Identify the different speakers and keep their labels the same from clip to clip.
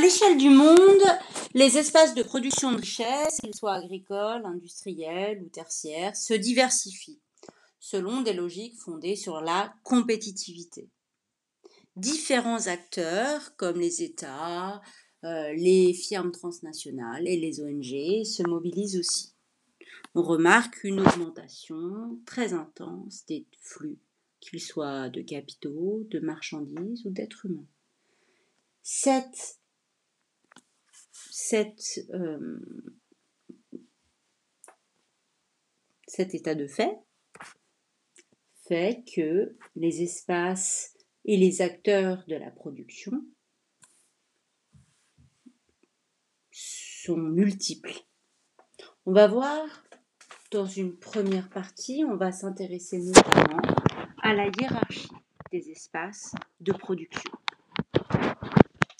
Speaker 1: À l'échelle du monde, les espaces de production de richesse, qu'ils soient agricoles, industriels ou tertiaires, se diversifient selon des logiques fondées sur la compétitivité. Différents acteurs, comme les États, euh, les firmes transnationales et les ONG, se mobilisent aussi. On remarque une augmentation très intense des flux, qu'ils soient de capitaux, de marchandises ou d'êtres humains. Cette, euh, cet état de fait fait que les espaces et les acteurs de la production sont multiples. On va voir dans une première partie, on va s'intéresser notamment à la hiérarchie des espaces de production.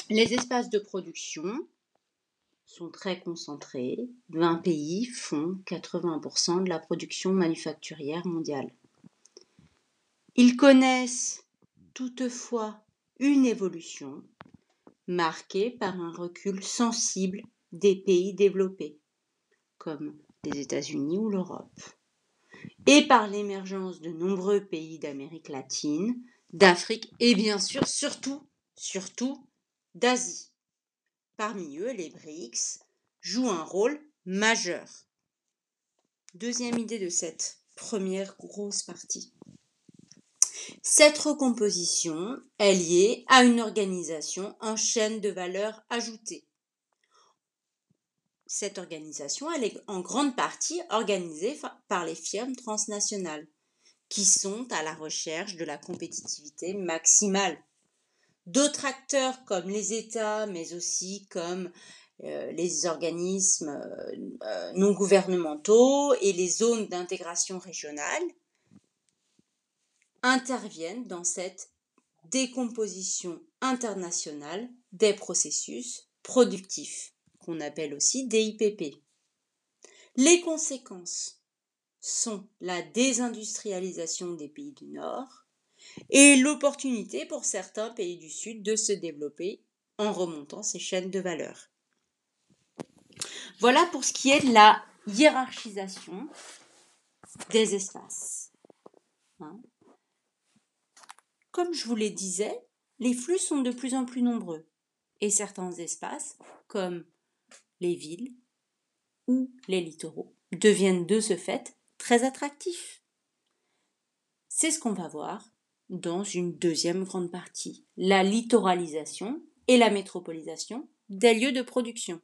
Speaker 1: Les espaces de production sont très concentrés. 20 pays font 80% de la production manufacturière mondiale. Ils connaissent toutefois une évolution marquée par un recul sensible des pays développés, comme les États-Unis ou l'Europe, et par l'émergence de nombreux pays d'Amérique latine, d'Afrique et bien sûr, surtout, surtout, d'Asie. Parmi eux, les BRICS jouent un rôle majeur. Deuxième idée de cette première grosse partie. Cette recomposition est liée à une organisation en chaîne de valeur ajoutée. Cette organisation, est en grande partie organisée par les firmes transnationales qui sont à la recherche de la compétitivité maximale. D'autres acteurs comme les États, mais aussi comme euh, les organismes euh, non gouvernementaux et les zones d'intégration régionale interviennent dans cette décomposition internationale des processus productifs, qu'on appelle aussi DIPP. Les conséquences sont la désindustrialisation des pays du Nord et l'opportunité pour certains pays du Sud de se développer en remontant ces chaînes de valeur. Voilà pour ce qui est de la hiérarchisation des espaces. Hein. Comme je vous le disais, les flux sont de plus en plus nombreux et certains espaces, comme les villes ou les littoraux, deviennent de ce fait très attractifs. C'est ce qu'on va voir dans une deuxième grande partie, la littoralisation et la métropolisation des lieux de production.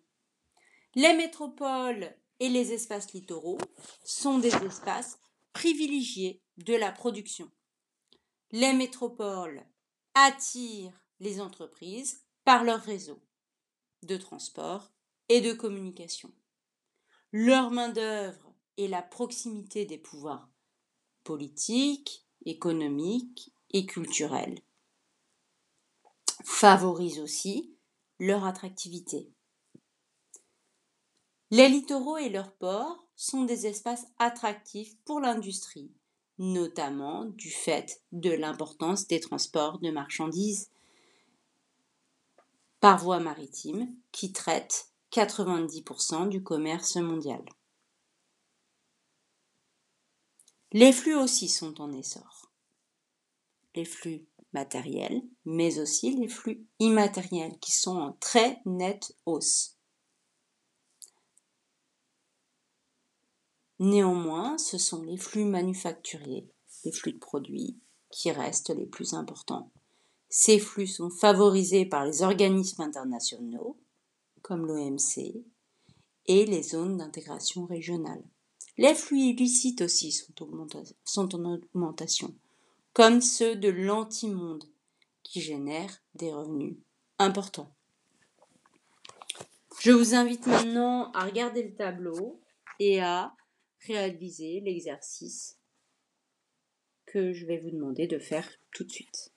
Speaker 1: Les métropoles et les espaces littoraux sont des espaces privilégiés de la production les métropoles attirent les entreprises par leur réseau de transport et de communication. Leur main-d'œuvre et la proximité des pouvoirs politiques, économiques et culturels favorisent aussi leur attractivité. Les littoraux et leurs ports sont des espaces attractifs pour l'industrie notamment du fait de l'importance des transports de marchandises par voie maritime qui traitent 90% du commerce mondial. Les flux aussi sont en essor. Les flux matériels, mais aussi les flux immatériels qui sont en très nette hausse. Néanmoins, ce sont les flux manufacturiers, les flux de produits, qui restent les plus importants. Ces flux sont favorisés par les organismes internationaux, comme l'OMC, et les zones d'intégration régionale. Les flux illicites aussi sont, sont en augmentation, comme ceux de l'antimonde, qui génèrent des revenus importants. Je vous invite maintenant à regarder le tableau et à réaliser l'exercice que je vais vous demander de faire tout de suite.